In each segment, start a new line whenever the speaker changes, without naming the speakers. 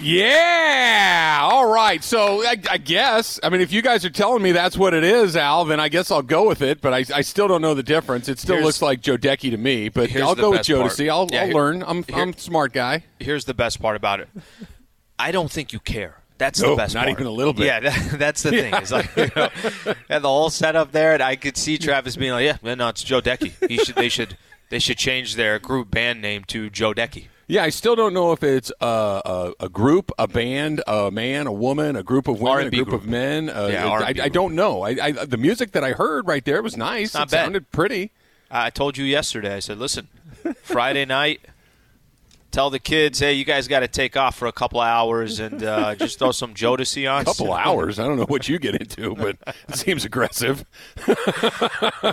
Yeah. All right. So I, I guess, I mean, if you guys are telling me that's what it is, Al, then I guess I'll go with it. But I, I still don't know the difference. It still
Here's-
looks like Joe Decky to me. But I'll go with Joe to see. I'll,
Yeah,
I'll
here-
learn. I'm,
here-
I'm smart guy.
Here's the best part about it. I don't think you care. That's
No,
the best
not
part.
even a little bit.
Yeah, that, that's the thing. It's like you know, and the whole setup there, and I could see Travis being like, "Yeah, no, it's Joe Decky. He should, they should, they should change their group band name to Joe Decky."
Yeah, I still don't know if it's a, a, a group, a band, a man, a woman, a group of women, a
R&B
group,
group.
of men. Uh,
Yeah,
I, I don't know. I, I, the music that I heard right there was nice.
Not
it
bad.
sounded pretty.
I told you yesterday. I said, "Listen, Friday night." Tell the kids, hey, you guys got to take off for a couple of hours and uh, just throw some Jodeci on.
A couple hours. I don't know what you get into, but it seems aggressive.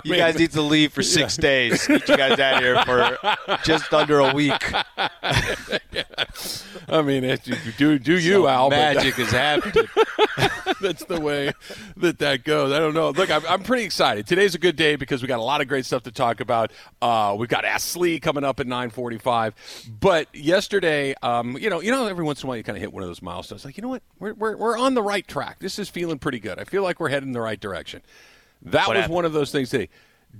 You guys need to leave for six days. Get you guys out of here for just under a week.
I mean, do do you,
So
Al?
Magic is happening.
That's the way that that goes. I don't know. Look, I'm, I'm pretty excited. Today's a good day because we got a lot of great stuff to talk about. Uh, we've got Ask Slee coming up at 9:45. But yesterday, um, you know, you know, every once in a while you kind of hit one of those milestones. Like, you know what? We're, we're we're on the right track. This is feeling pretty good. I feel like we're heading in the right direction. That
What
was
happened?
one of those things today.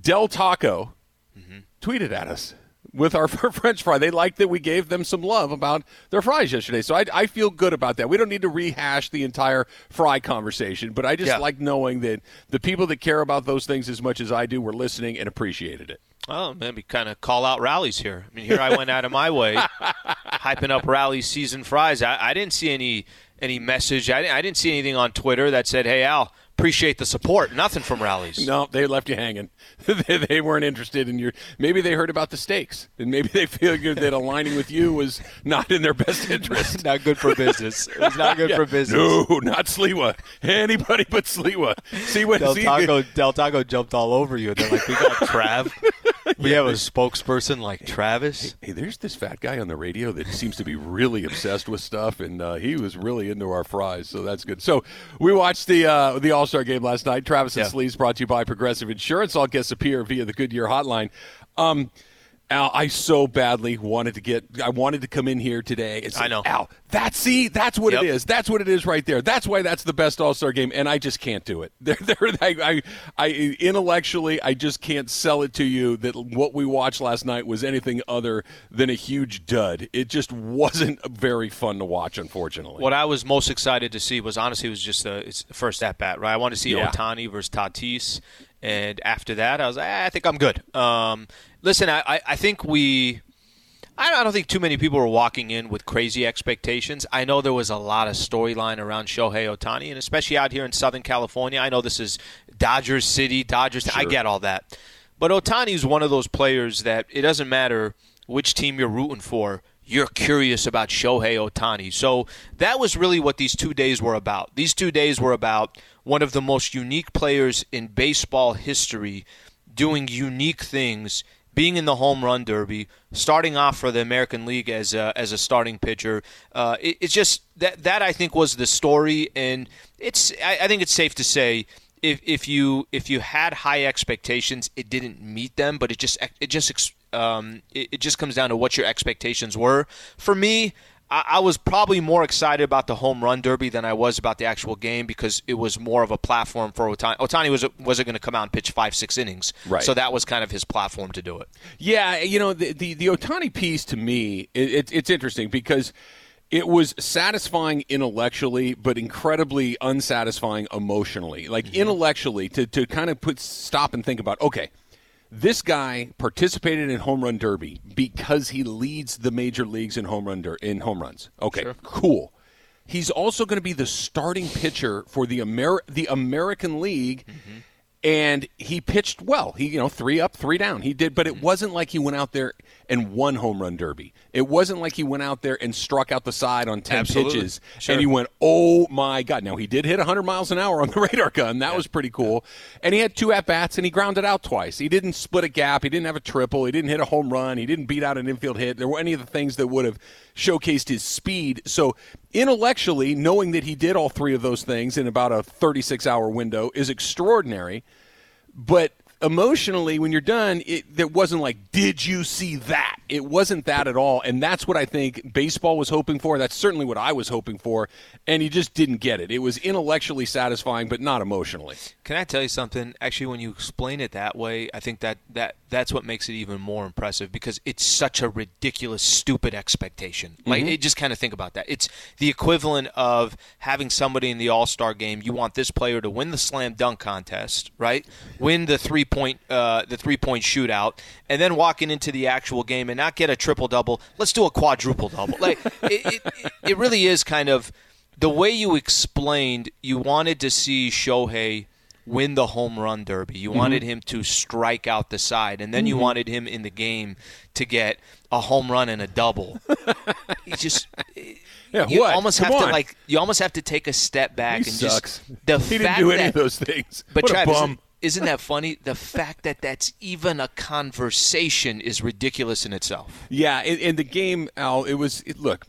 Del Taco
Mm-hmm.
tweeted at us with our French fry. They liked that we gave them some love about their fries yesterday. So I, I feel good about that. We don't need to rehash the entire fry conversation, but I just
Yeah.
like knowing that the people that care about those things as much as I do were listening and appreciated it.
Oh, maybe kind of call out Rally's here. I mean, here I went out of my way, hyping up rally season fries. I, I didn't see any any message. I, I didn't see anything on Twitter that said, "Hey Al, appreciate the support." Nothing from Rally's.
No, they left you hanging. they, they weren't interested in your. Maybe they heard about the stakes, and maybe they figured that aligning with you was not in their best interest.
not good for business. It was not good
Yeah.
for business.
No, not Sliwa. Anybody but Sliwa. See what
Del Taco, Del Taco jumped all over you. They're like, we got Trav. We have a spokesperson like Travis.
Hey, there's this fat guy on the radio that seems to be really obsessed with stuff, and uh, he was really into our fries, so that's good. So we watched the uh, the All Star game last night. Travis and
Yeah.
Sleeves brought to you by Progressive Insurance. All guests appear via the Goodyear Hotline. Um, Al, I so badly wanted to get. I wanted to come in here today. Say,
I know.
Al. That's see. That's what it
Yep.
is. That's what it is right there. That's why that's the best All Star game, and I just can't do it. There, there. I, I, I, intellectually, I just can't sell it to you that what we watched last night was anything other than a huge dud. It just wasn't very fun to watch, unfortunately.
What I was most excited to see was honestly it was just the the first at bat, right? I wanted to see
Yeah.
Otani versus Tatis, and after that, I was like, "Ah, I think I'm good. Um, listen, I, I, I think we. I don't- think too many people were walking in with crazy expectations. I know there was a lot of storyline around Shohei Otani, and especially out here in Southern California. I know this is Dodgers City, Dodgers. I get all that, but Otani is one of those players that it doesn't matter which team you're rooting for. You're curious about Shohei Otani. So that was really what these two days were about. These two days were about one of the most unique players in baseball history doing unique things, being in the home run derby, starting off for the American League as a, as a starting pitcher. Uh, it, it's just that that I think was the story, and it's I, I think it's safe to say. If, if you if you had high expectations, it didn't meet them, but it just it just um, it, it just comes down to what your expectations were. For me, I, I was probably more excited about the home run derby than I was about the actual game because it was more of a platform for Otani. Otani was wasn't going to come out and pitch five six innings,
Right.
So that was kind of his platform to do it.
Yeah, you know the the, the Otani piece to me, it, it, it's interesting because it was satisfying intellectually, but incredibly unsatisfying emotionally. Like mm-hmm. intellectually, to to kind of put stop and think about, okay. This guy participated in home run derby because he leads the major leagues in home run der- in home runs. Okay, cool. He's also going to be the starting pitcher for the Amer- the American League mm-hmm. And he pitched well. He, you know, three up, three down. He did, but it mm-hmm. wasn't like he went out there and won home run derby. It wasn't like he went out there and struck out the side on 10
Absolutely.
pitches
Sure.
and he went, "Oh my god." Now he did hit 100 miles an hour on the radar gun. That was pretty cool. And he had two at bats and he grounded out twice. He didn't split a gap, he didn't have a triple, he didn't hit a home run, he didn't beat out an infield hit. There were any of the things that would have showcased his speed. So intellectually, knowing that he did all three of those things in about a 36-hour window is extraordinary but emotionally when you're done it that wasn't like did you see that it wasn't that at all and that's what i think baseball was hoping for that's certainly what i was hoping for and he just didn't get it it was intellectually satisfying but not emotionally
Can I tell you something? Actually, when you explain it that way, I think that, that that's what makes it even more impressive because it's such a ridiculous, stupid expectation. Like, mm-hmm. it, just kind of think about that. It's the equivalent of having somebody in the All Star game. You want this player to win the slam dunk contest, right? Win the three point uh, the three point shootout, and then walking into the actual game and not get a triple double. Let's do a quadruple double. Like, it, it, it really is kind of the way you explained. You wanted to see Shohei win the home run derby. You wanted him to strike out the side, and then you wanted him in the game to get a home run and a double. you just
yeah
you
what
almost
Come
have
on.
to like you almost have to take a step back
he
and
sucks
just the
he didn't do any
that,
of those things
But
what a
Travis,
bum.
Isn't, that funny? The fact that that's even a conversation is ridiculous in itself.
Yeah, in, in the game, Al, it was it, look.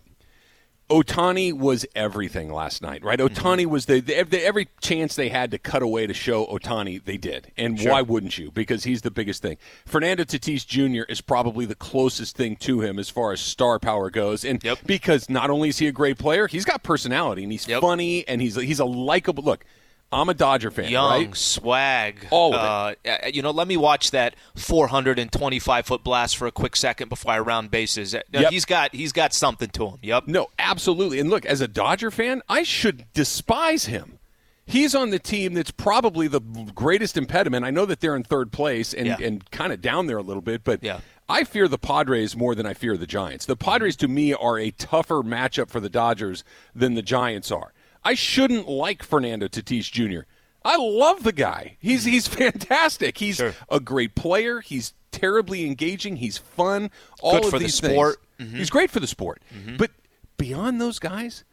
Otani was everything last night, right?
Mm-hmm.
Otani was the, the, every chance they had to cut away to show Otani, they did. And why wouldn't you? Because he's the biggest thing. Fernando Tatis Jr. is probably the closest thing to him as far as star power goes, and
Yep.
because not only is he a great player, he's got personality and he's
Yep.
funny and he's he's a likable. Look, I'm a Dodger fan,
Young,
right?
swag,
All of
it. Uh, you know, let me watch that 425 foot blast for a quick second before I round bases. Uh,
Yep.
He's got he's got something to him. Yep.
No, absolutely. And look, as a Dodger fan, I should despise him. He's on the team that's probably the greatest impediment. I know that they're in third place and,
Yeah.
and kind of down there a little bit, but
Yeah.
I fear the Padres more than I fear the Giants. The Padres, to me, are a tougher matchup for the Dodgers than the Giants are. I shouldn't like Fernando Tatis Jr. I love the guy. He's he's fantastic. He's
Sure.
a great player. He's terribly engaging. He's fun. All
Good
of
for the
these
sport.
Things. He's great for the sport. But beyond those guys,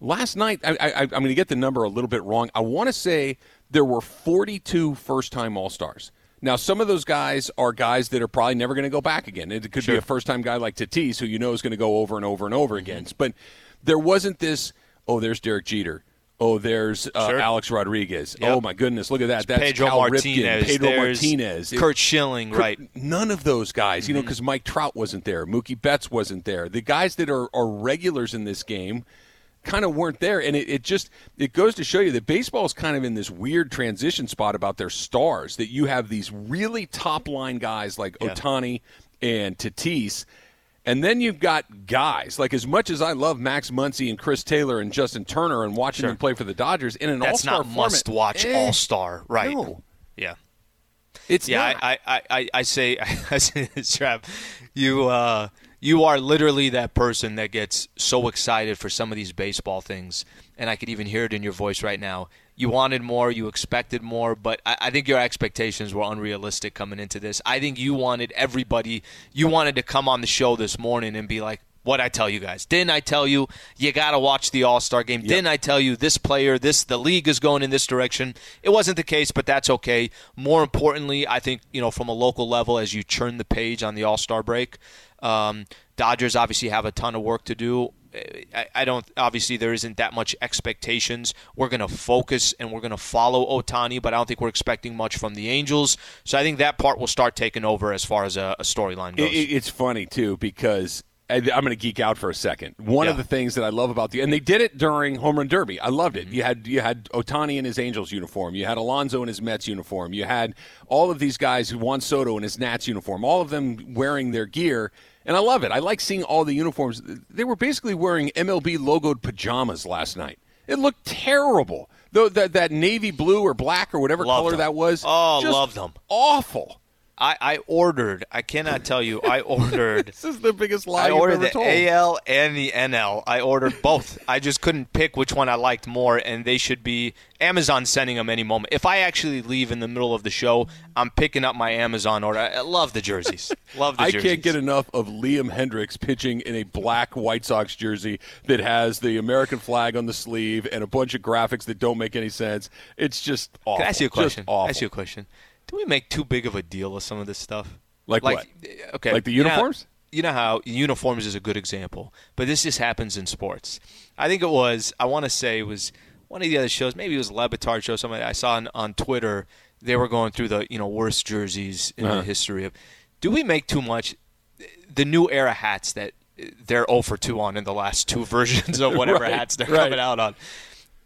last night I, I, I'm going to get the number a little bit wrong. I want to say there were 42 first-time All-Stars. Now, some of those guys are guys that are probably never going to go back again. It could be a first-time guy like Tatis, who you know is going to go over and over and over
Mm-hmm.
again. But there wasn't this. Oh, there's Derek Jeter. Oh, there's uh,
Sure.
Alex Rodriguez.
Yep.
Oh my goodness, look at that. That's
Pedro
Cal
Martinez,
Ripken, Pedro
there's
Martinez, It-
Curt Schilling,
Curt-
right?
None of those guys,
Mm-hmm.
you know, because Mike Trout wasn't there, Mookie Betts wasn't there. The guys that are, are regulars in this game kind of weren't there, and it, it just it goes to show you that baseball is kind of in this weird transition spot about their stars. That you have these really top line guys like
Yeah.
Otani and Tatis. And then you've got guys like as much as I love Max Muncy and Chris Taylor and Justin Turner and watching them play for the Dodgers in an
That's
all-star format,
must watch
eh,
All Star, right?
No,
Yeah.
it's
Yeah,
not.
I, I, I, I say, I say this, Trav, you, uh, you are literally that person that gets so excited for some of these baseball things, and I could even hear it in your voice right now. You wanted more, you expected more, but I, I think your expectations were unrealistic coming into this. I think you wanted everybody, you wanted to come on the show this morning and be like, what I tell you guys? Didn't I tell you you got to watch the All Star game? Didn't I tell you this player, this the league is going in this direction? It wasn't the case, but that's okay. More importantly, I think you know from a local level, as you turn the page on the All Star break, um, Dodgers obviously have a ton of work to do. I, I don't obviously there isn't that much expectations. We're going to focus and we're going to follow Otani, but I don't think we're expecting much from the Angels. So I think that part will start taking over as far as a, a storyline goes.
It, it- it's funny too because I'm going to geek out for a second. One of the things that I love about the and they did it during Home Run Derby. I loved it. Mm-hmm. You had you had Otani in his Angels uniform. You had Alonso in his Mets uniform. You had all of these guys, who Juan Soto in his Nats uniform. All of them wearing their gear. And I love it. I like seeing all the uniforms. They were basically wearing MLB logoed pajamas last night. It looked terrible. Though that that navy blue or black or whatever
Loved
color
them.
that was.
Oh, loved them.
Awful.
I, I ordered. I cannot tell you. I ordered.
This is the biggest lie
I
you've
ordered
ever
the
told.
AL and the NL. I ordered both. I just couldn't pick which one I liked more, and they should be Amazon sending them any moment. If I actually leave in the middle of the show, I'm picking up my Amazon order. I love the jerseys. Love the
I
jerseys.
can't get enough of Liam Hendriks pitching in a black White Sox jersey that has the American flag on the sleeve and a bunch of graphics that don't make any sense. It's just awful.
Can I ask you a
Just
question?
awful.
Ask you a question. Do we make too big of a deal of some of this stuff?
Like what?
Okay.
Like the
you know
uniforms?
You know how uniforms is a good example, but this just happens in sports. I think it was. I want to say it was one of the other shows. Maybe it was a Le Batard show. Somebody I saw on, on Twitter. They were going through the you know worst jerseys in
Uh-huh.
the history of. Do we make too much? The new era hats that they're 0 for 2 on in the last two versions of whatever
Right,
hats they're
right.
coming out on.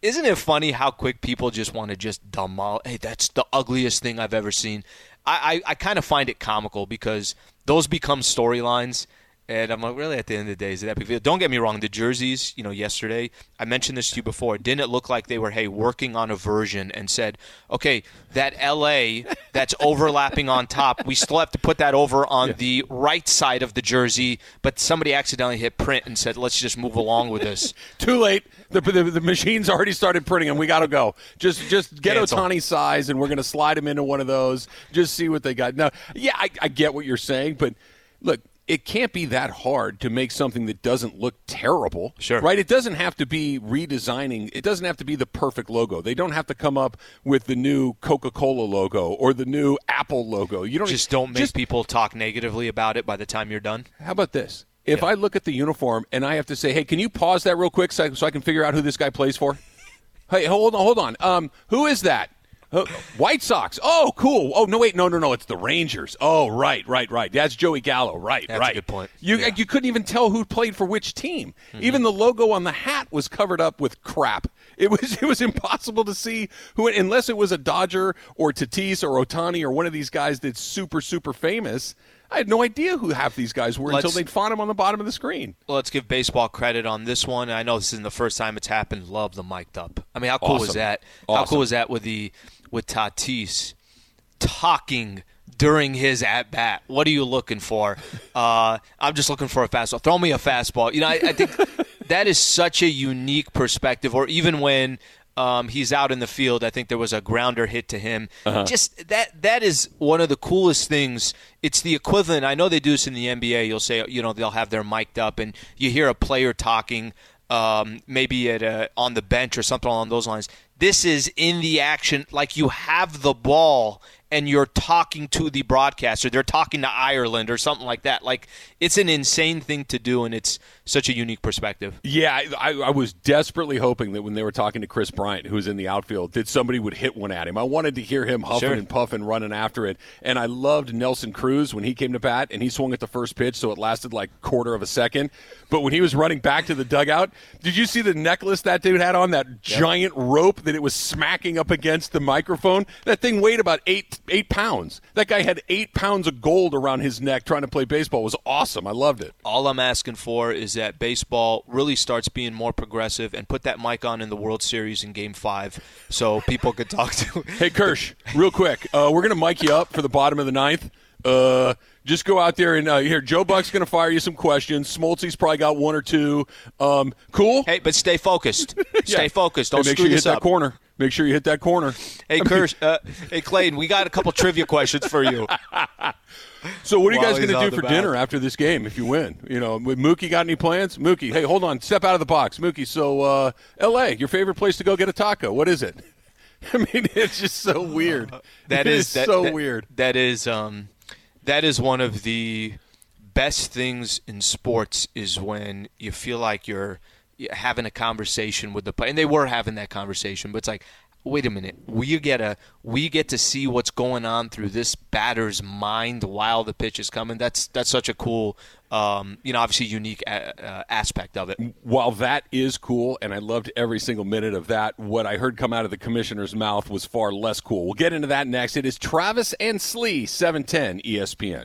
Isn't it funny how quick people just want to just demolish? Hey, that's the ugliest thing I've ever seen. I, I, I kind of find it comical because those become storylines. And I'm like, really, at the end of the day, is it deal? Don't get me wrong. The jerseys, you know, yesterday, I mentioned this to you before. Didn't it look like they were, hey, working on a version and said, okay, that LA that's overlapping on top, we still have to put that over on the right side of the jersey, but somebody accidentally hit print and said, let's just move along with this.
Too late. The, the, the machine's already started printing them. We got to go. Just just get
Cancel.
Otani size, and we're going to slide him into one of those. Just see what they got. No, yeah, I, I get what you're saying, but look, it can't be that hard to make something that doesn't look terrible.
Sure.
Right? It doesn't have to be redesigning. It doesn't have to be the perfect logo. They don't have to come up with the new Coca-Cola logo or the new Apple logo. You don't
Just don't make
just-
people talk negatively about it by the time you're done.
How about this? If
Yeah.
I look at the uniform and I have to say, "Hey, can you pause that real quick so I, so I can figure out who this guy plays for?" hey, hold on, hold on. Um, who is that? White Sox. Oh, cool. Oh no, wait, no, no, no. It's the Rangers. Oh, right, right, right. That's Joey Gallo. Right,
That's a
right.
good point.
You
Yeah. Mm-hmm.
you couldn't even tell who played for which team. Even the logo on the hat was covered up with crap. It was it was impossible to see who, unless it was a Dodger or Tatis or Otani or one of these guys that's super super famous. I had no idea who half these guys were until
Let's-
they'd font them on the bottom of the screen.
Let's give baseball credit on this one. I know this isn't the first time it's happened. Love the mic'd up. I mean, how cool was
Awesome.
that? How cool was that with the with Tatis talking during his at bat? What are you looking for? Uh, I'm just looking for a fastball. Throw me a fastball. You know, I, I think that is such a unique perspective. Or even when um, he's out in the field, I think there was a grounder hit to him. Just that that is one of the coolest things. It's the equivalent. I know they do this in the NBA. You'll say, you know, they'll have their mic'd up, and you hear a player talking, um, maybe at a, on the bench or something along those lines. This is in the action, like you have the ball and you're talking to the broadcaster. They're talking to Ireland or something like that. Like it's an insane thing to do, and it's such a unique perspective.
Yeah, I, I, I was desperately hoping that when they were talking to Kris Bryant, who was in the outfield, that somebody would hit one at him. I wanted to hear him huffing
Sure.
and puffing, running after it. And I loved Nelson Cruz when he came to bat and he swung at the first pitch, so it lasted like quarter of a second. But when he was running back to the dugout, did you see the necklace that dude had on? That giant rope that it was smacking up against the microphone. That thing weighed about eight eight pounds. That guy had eight pounds of gold around his neck trying to play baseball. It was awesome. I loved it.
All I'm asking for is that baseball really starts being more progressive and put that mic on in the World Series in Game Five, so people could talk to.
Hey, Kersh, real quick. Uh, we're going to mic you up for the bottom of the ninth. Uh, just go out there and uh, here. Joe Buck's going to fire you some questions. Smoltzy's probably got one or two. Um, cool.
Hey, but stay focused. Stay focused. Don't
make
screw
sure you
this
hit that
up.
corner. Make sure you hit that corner.
Hey, Kersh. Uh, hey, Clayton. We got a couple trivia questions for you.
So, what are you guys going to do for dinner after this game if you win? You know, Mookie got any plans? Mookie, hey, hold on. Step out of the box. Mookie, so uh, L.A., your favorite place to go get a taco. What is it? I mean, it's just so weird.
That
It
is that-
so
that-
weird.
That is um, that is one of the best things in sports is when you feel like you're having a conversation with the player, and they were having that conversation, but it's like. Wait a minute. We get a we get to see what's going on through this batter's mind while the pitch is coming. That's that's such a cool um, you know, obviously unique a- uh, aspect of it.
While that is cool, and I loved every single minute of that, what I heard come out of the commissioner's mouth was far less cool. We'll get into that next. It is Travis and Slee, 710 ESPN.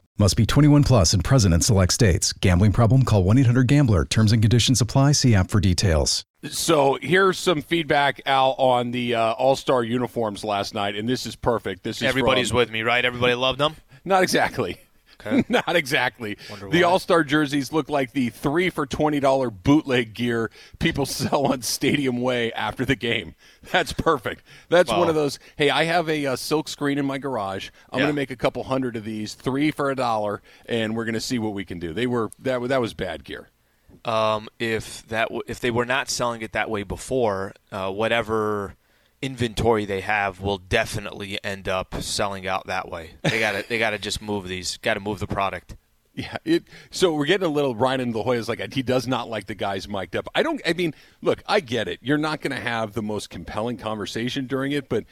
Must be 21 plus and present in select states. Gambling problem? Call 1 800 Gambler. Terms and conditions apply. See app for details.
So here's some feedback, Al, on the uh, All Star uniforms last night, and this is perfect. This is
Everybody's
from-
with me, right? Everybody loved them.
Not exactly. Not exactly. The. All Star jerseys look like the three for twenty dollar bootleg gear people sell on Stadium Way after the game. That's perfect. That's
Wow.
one of those. Hey, I have a, uh silk screen in my garage. I'm
Yeah.
going to make a couple hundred of these, three for a dollar, and we're going to see what we can do. They were that that was bad gear.
um, if that w- if they were not selling it that way before, uh, whatever inventory they have will definitely end up selling out that way. They got to they got to just move these. Got to move the product.
Yeah, it. So we're getting a little Ryan La Hoya's like he does not like the guys mic'd up. I don't. I mean, look, I get it. You're not going to have the most compelling conversation during it, but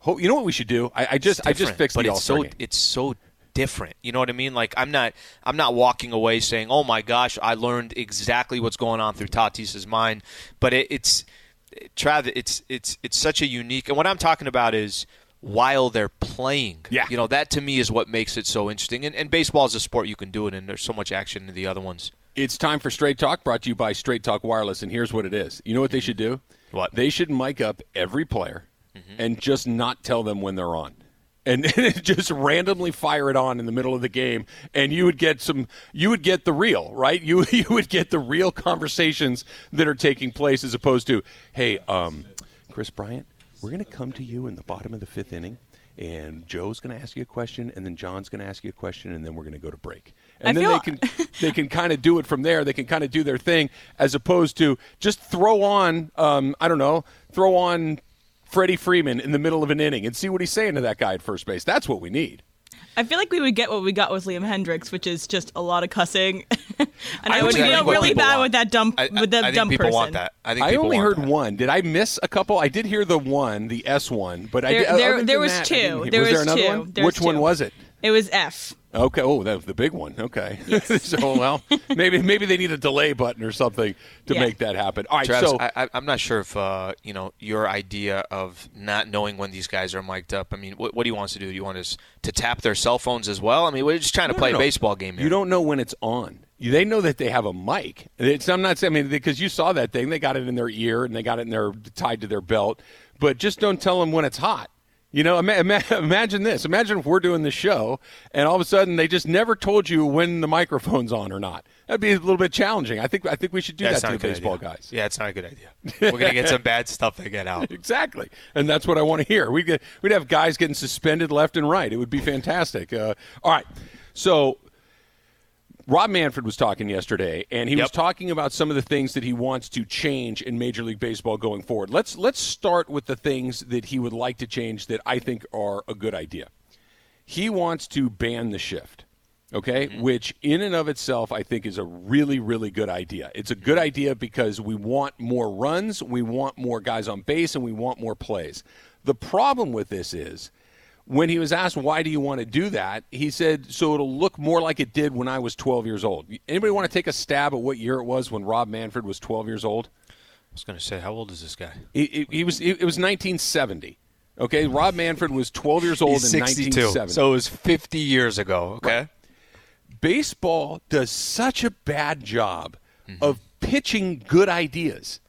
ho- you know what we should do? I, I just I just fixed
but
the
it's so
game.
it's so different. You know what I mean? Like I'm not I'm not walking away saying, "Oh my gosh, I learned exactly what's going on through Tatis's mind." But it, it's Trav, it's it's it's such a unique. And what I'm talking about is while they're playing.
Yeah.
You know that to me is what makes it so interesting. And, and baseball is a sport you can do it, and there's so much action in the other ones.
It's time for Straight Talk, brought to you by Straight Talk Wireless, and here's what it is. You know what they should do?
What? Mm-hmm.
They should mic up every player and just not tell them when they're on. And just randomly fire it on in the middle of the game, and you would get some. You would get the real, right? You you would get the real conversations that are taking place, as opposed to, "Hey, um, Kris Bryant, we're going to come to you in the bottom of the fifth inning, and Joe's going to ask you a question, and then John's going to ask you a question, and then we're going to go to break." And
I
then
feel-
they can they can kind of do it from there. They can kind of do their thing, as opposed to just throw on, um, I don't know, throw on Freddie Freeman in the middle of an inning and see what he's saying to that guy at first base. That's what we need.
I feel like we would get what we got with Liam Hendriks, which is just a lot of cussing, and I,
I
would feel really bad
want.
with that dumb
I,
with the
I think
dumb
people
person.
want that. I think
I only
want
heard
that.
one. Did I miss a couple? I did hear the one, the S one, but I
There-
did, other
there- there was
that, I
two. There
was, there
was
another
two.
one?
There was
Which one was it?
It was F.
Okay. Oh, that was the big one. Okay. so well, maybe maybe they need a delay button or something to
Yeah.
make that happen. All right.
Travis,
so
I, I, I'm not sure if uh, you know your idea of not knowing when these guys are mic'd up. I mean, what, what do you want us to do? Do you want us to tap their cell phones as well? I mean, we're just trying to
No,
play
no,
a baseball game here.
You don't know when it's on. They know that they have a mic. It's, I'm not saying I mean because you saw that thing. They got it in their ear and they got it in their tied to their belt. But just don't tell them when it's hot. You know, ima- ima- imagine this. Imagine if we're doing the show and all of a sudden they just never told you when the microphone's on or not. That'd be a little bit challenging. I think I think we should do
it's
that to the baseball
idea.
guys.
Yeah, it's not a good idea. We're gonna get some bad stuff to get out.
Exactly, and that's what I want to hear. We get we'd have guys getting suspended left and right. It would be fantastic. Uh, all right, so Rob Manfred was talking yesterday, and he was talking about some of the things that he wants to change in Major League Baseball going forward. Let's let's start with the things that he would like to change that I think are a good idea. He wants to ban the shift. Okay, mm-hmm. which in and of itself I think is a really, really good idea. It's a good mm-hmm. idea because we want more runs, we want more guys on base, and we want more plays. The problem with this is when he was asked why do you want to do that, he said so it'll look more like it did when I was 12 years old. Anybody want to take a stab at what year it was when Rob Manfred was 12 years old?
I was gonna say, how old is this guy?
He, he- he was. It was 1970. Okay, Rob Manfred was 12 years old
He's
in
62,
1970.
so it was 50 years ago. Okay.
baseball does such a bad job mm-hmm. of pitching good ideas.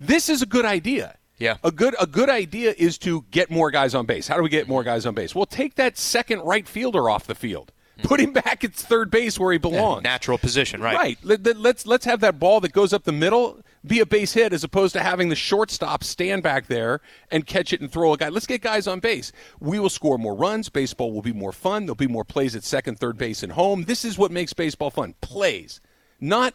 This is a good idea.
Yeah.
A good a good idea is to get more guys on base. How do we get more guys on base? Well, take that second right fielder off the field. Hmm. Put him back at third base where he belongs.
Natural position, right?
Right. Let- let's let's have that ball that goes up the middle be a base hit as opposed to having the shortstop stand back there and catch it and throw a guy. Let's get guys on base. We will score more runs. Baseball will be more fun. There'll be more plays at second, third base, and home. This is what makes baseball fun. Plays, not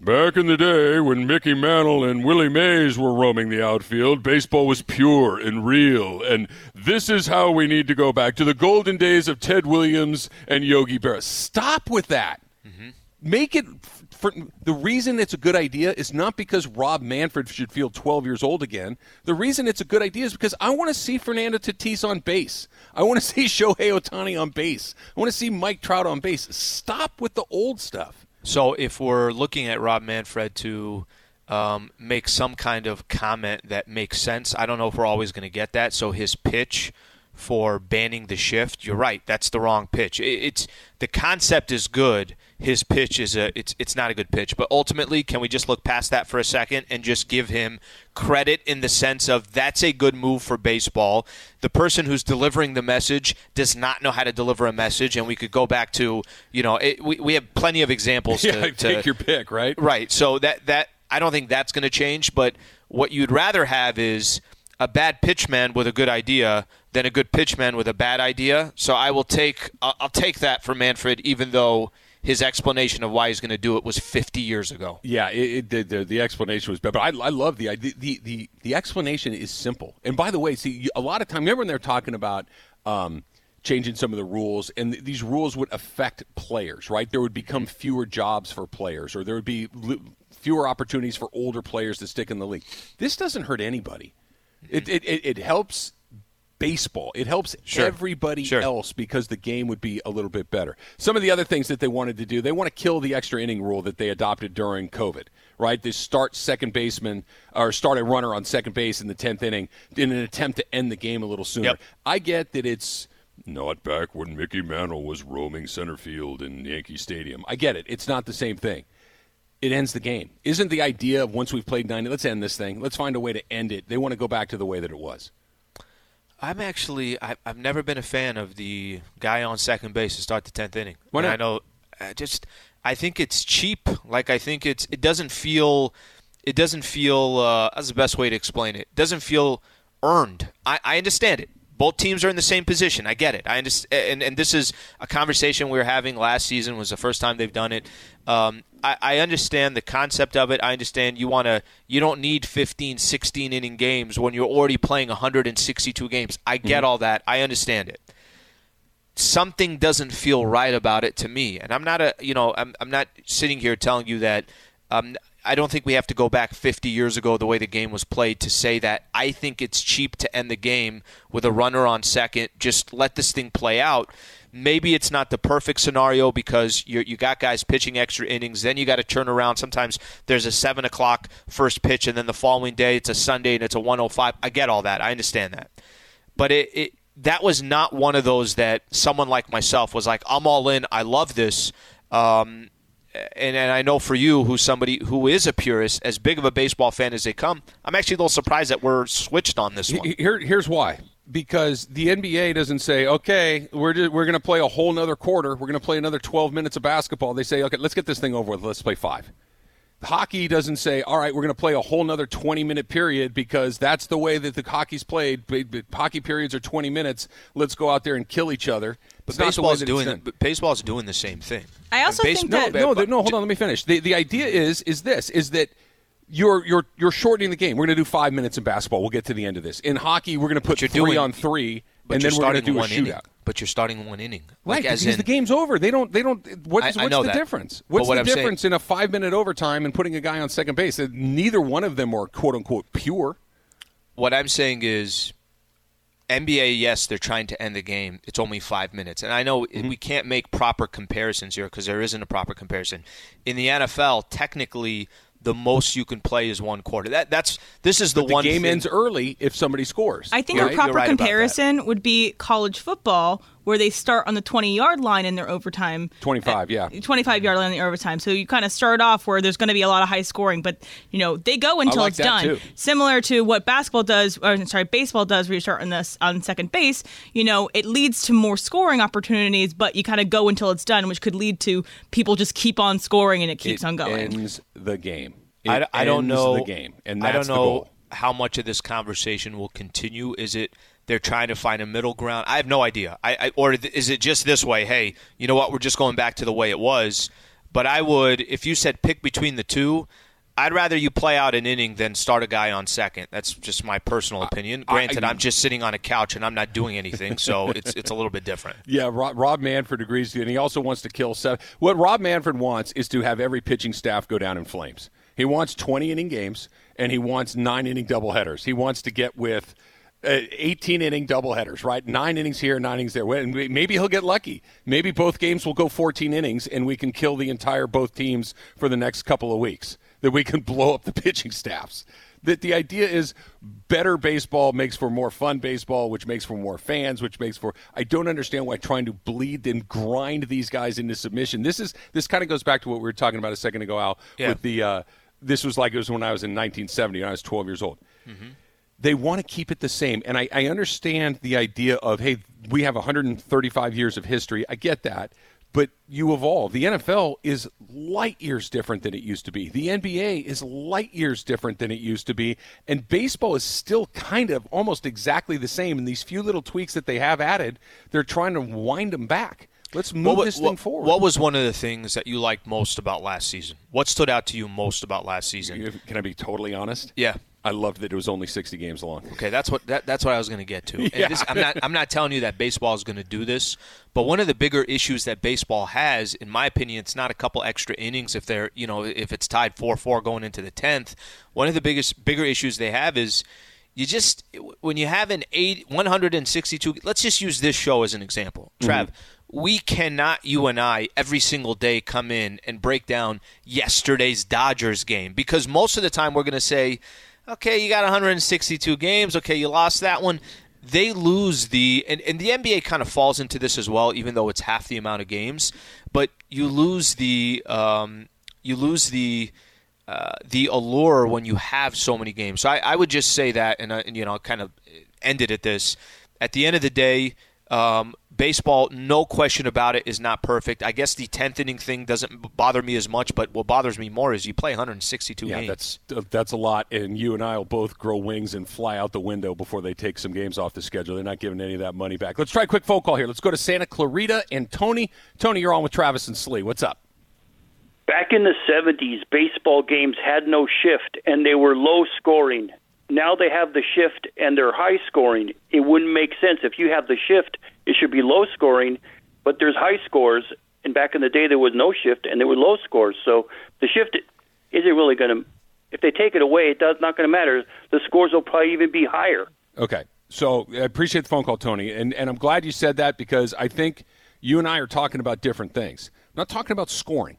Back in the day when Mickey Mantle and Willie Mays were roaming the outfield, baseball was pure and real. And this is how we need to go back to the golden days of Ted Williams and Yogi Berra. Stop with that. Mm-hmm. Make it. For, the reason it's a good idea is not because Rob Manfred should feel 12 years old again. The reason it's a good idea is because I want to see Fernando Tatis on base. I want to see Shohei Otani on base. I want to see Mike Trout on base. Stop with the old stuff.
So if we're looking at Rob Manfred to um, make some kind of comment that makes sense, I don't know if we're always going to get that. So his pitch for banning the shift, you're right. That's the wrong pitch. It, it's the concept is good. His pitch is a it's it's not a good pitch. But ultimately, can we just look past that for a second and just give him credit in the sense of that's a good move for baseball. The person who's delivering the message does not know how to deliver a message, and we could go back to you know it, we we have plenty of examples.
Yeah,
to,
take
to,
your pick, right?
Right. So that that I don't think that's going to change. But what you'd rather have is a bad pitchman with a good idea than a good pitchman with a bad idea. So I will take I'll, I'll take that for Manfred, even though his explanation of why he's going to do it was 50 years ago.
Yeah, it, it, the, the explanation was bad, but I, I love the. The, the the explanation is simple. And by the way, see, a lot of time, remember when they're talking about um, changing some of the rules, and th- these rules would affect players, right? There would become fewer jobs for players, or there would be li- fewer opportunities for older players to stick in the league. This doesn't hurt anybody. It, it, it helps baseball. It helps
Sure.
everybody
Sure.
else because the game would be a little bit better. Some of the other things that they wanted to do, they want to kill the extra inning rule that they adopted during COVID, right? They start second baseman or start a runner on second base in the 10th inning in an attempt to end the game a little sooner.
Yep.
I get that it's not back when Mickey Mantle was roaming center field in Yankee Stadium. I get it. It's not the same thing. It ends the game. Isn't the idea of once we've played 90, let's end this thing. Let's find a way to end it. They want to go back to the way that it was.
I'm actually I, I've never been a fan of the guy on second base to start the tenth inning.
Why
And
not?
I know, I just I think it's cheap. Like I think it's it doesn't feel it doesn't feel uh, that's the best way to explain it. It doesn't feel earned. I, I understand it. Both teams are in the same position. I get it. I understand, and, and this is a conversation we were having last season. Was the first time they've done it. Um, I, I understand the concept of it. I understand you want to. You don't need 15, 16 inning games when you're already playing 162 games. I get all that. I understand it something doesn't feel right about it to me. And I'm not a, you know, I'm, I'm not sitting here telling you that. Um, I don't think we have to go back 50 years ago the way the game was played to say that I think it's cheap to end the game with a runner on second. Just let this thing play out. Maybe it's not the perfect scenario because you you got guys pitching extra innings. Then you got to turn around. Sometimes there's a seven o'clock first pitch, and then the following day it's a Sunday and it's a 105. I get all that. I understand that but it, it that was not one of those that someone like myself was like, I'm all in. I love this. Um, and, and I know for you, who's somebody who is a purist, as big of a baseball fan as they come, I'm actually a little surprised that we're switched on this one.
Here, here's why. Because the NBA doesn't say, okay, we're just, we're going to play a whole nother quarter. We're going to play another 12 minutes of basketball. They say, okay, let's get this thing over with. Let's play five. Hockey doesn't say, all right, we're going to play a whole nother 20 minute period because that's the way that the hockey's played. Hockey periods are 20 minutes. Let's go out there and kill each other.
But
It's not
baseball's doing
done.
but baseball's doing the same thing.
I also
base-
think that
no, no. no. Hold on. Let me finish. The the idea is is this is that you're you're you're shortening the game. We're going to do five minutes in basketball. We'll get to the end of this. In hockey, we're going to put
you're
three
doing-
on three,
But
and
you're
then we're going to
starting
do a
one inning. But you're starting one inning,
Right,
like as
because
in
the game's over. They don't. They don't. What's,
I- I
what's
know
the
that.
difference? What's
what
the
I'm saying-
difference in a five minute overtime and putting a guy on second base? Neither one of them are quote unquote pure.
what I'm saying is NBA, yes, they're trying to end the game. It's only five minutes. And I know
Mm-hmm.
we can't make proper comparisons here because there isn't a proper comparison. In the NFL, technically, the most you can play is one quarter. That That's This is the
The
one
game
thing-
ends early if somebody scores.
I think
You're-
a proper
right
comparison would be college football, where they start on the 20 yard line in their overtime.
25, yeah.
Uh, 25 yard line in the overtime. So you kind of start off where there's going to be a lot of high scoring, but you know they go until
like
it's done.
too.
Similar to what basketball does, or sorry, baseball does, where you start on this on second base. You know, it leads to more scoring opportunities, but you kind of go until it's done, which could lead to people just keep on scoring and it keeps
it
on going.
ends the game. It
I, I don't know
the game, and
I don't
the
know
goal.
how much of this conversation will continue. Is it they're trying to find a middle ground? I have no idea. I, I or is it just this way? Hey, you know what? We're just going back to the way it was. But I would, if you said pick between the two, I'd rather you play out an inning than start a guy on second. That's just my personal opinion. Granted, I, am just sitting on a couch and I'm not doing anything, so it's it's a little bit different.
Yeah, Rob, Rob Manfred agrees, and he also wants to kill seven. What Rob Manfred wants is to have every pitching staff go down in flames. He wants 20 inning games, and he wants nine inning doubleheaders. He wants to get with. Uh, 18 inning doubleheaders, right? Nine innings here, nine innings there. And maybe he'll get lucky. Maybe both games will go 14 innings, and we can kill the entire both teams for the next couple of weeks that we can blow up the pitching staffs. That the idea is better baseball makes for more fun baseball, which makes for more fans, which makes for. I don't understand why trying to bleed and grind these guys into submission. This is this kind of goes back to what we were talking about a second ago, Al, yeah. with the. Uh, this was like it was when I was in 1970 and I was 12 years old. Mm-hmm. They want to keep it the same, and I, I understand the idea of hey, we have 135 years of history. I get that, but you evolve. The NFL is light years different than it used to be. The NBA is light years different than it used to be. And baseball is still kind of almost exactly the same. And these few little tweaks that they have added, they're trying to wind them back. Let's move
what,
this
what,
thing forward.
What was one of the things that you liked most about last season? What stood out to you most about last season?
Can I be totally honest?
Yeah.
I loved that it was only 60 games long.
Okay, that's what that, that's what I was going to get to. Yeah. This, I'm not I'm not telling you that baseball is going to do this, but one of the bigger issues that baseball has, in my opinion, it's not a couple extra innings if they're you know if it's tied four four going into the tenth. One of the biggest bigger issues they have is you just when you have an eight 162. Let's just use this show as an example, Trav. Mm-hmm. We cannot, you and I, every single day come in and break down yesterday's Dodgers game because most of the time we're going to say okay, you got 162 games. Okay, you lost that one. They lose the, and, and the NBA kind of falls into this as well, even though it's half the amount of games. But you lose the, um, you lose the, uh, the allure when you have so many games. So I, I would just say that, and, uh, and you know, kind of ended it at this. At the end of the day, um, baseball, no question about it, is not perfect. I guess the tenth inning thing doesn't bother me as much, but what bothers me more is you play 162
yeah,
games.
that's that's a lot, and you and I will both grow wings and fly out the window before they take some games off the schedule. They're not giving any of that money back. Let's try a quick phone call here. Let's go to Santa Clarita and Tony. Tony, you're on with Travis and Slee. What's up?
Back in the 70s, baseball games had no shift and they were low scoring. Now they have the shift and they're high scoring. It wouldn't make sense if you have the shift it should be low scoring, but there's high scores. And back in the day, there was no shift and there were low scores. So the shift isn't really going to. If they take it away, it does not going to matter. The scores will probably even be higher.
Okay. So I appreciate the phone call, Tony, and and I'm glad you said that because I think you and I are talking about different things. I'm not talking about scoring.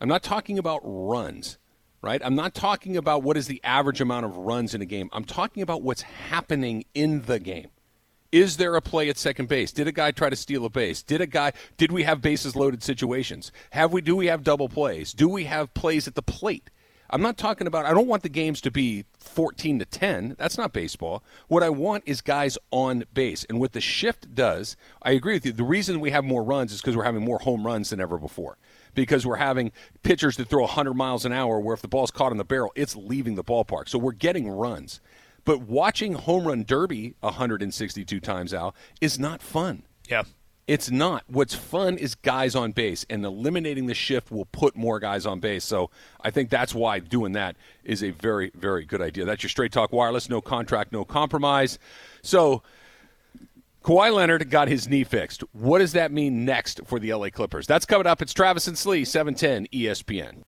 I'm not talking about runs, right? I'm not talking about what is the average amount of runs in a game. I'm talking about what's happening in the game. Is there a play at second base? Did a guy try to steal a base? Did a guy did we have bases loaded situations? Have we do we have double plays? Do we have plays at the plate? I'm not talking about I don't want the games to be 14 to 10. That's not baseball. What I want is guys on base. And what the shift does, I agree with you. The reason we have more runs is because we're having more home runs than ever before. Because we're having pitchers that throw 100 miles an hour where if the ball's caught in the barrel, it's leaving the ballpark. So we're getting runs. But watching home run derby 162 times out is not fun.
Yeah.
It's not. What's fun is guys on base, and eliminating the shift will put more guys on base. So I think that's why doing that is a very, very good idea. That's your Straight Talk Wireless. No contract, no compromise. So Kawhi Leonard got his knee fixed. What does that mean next for the LA Clippers? That's coming up. It's Travis and Slee, 710 ESPN.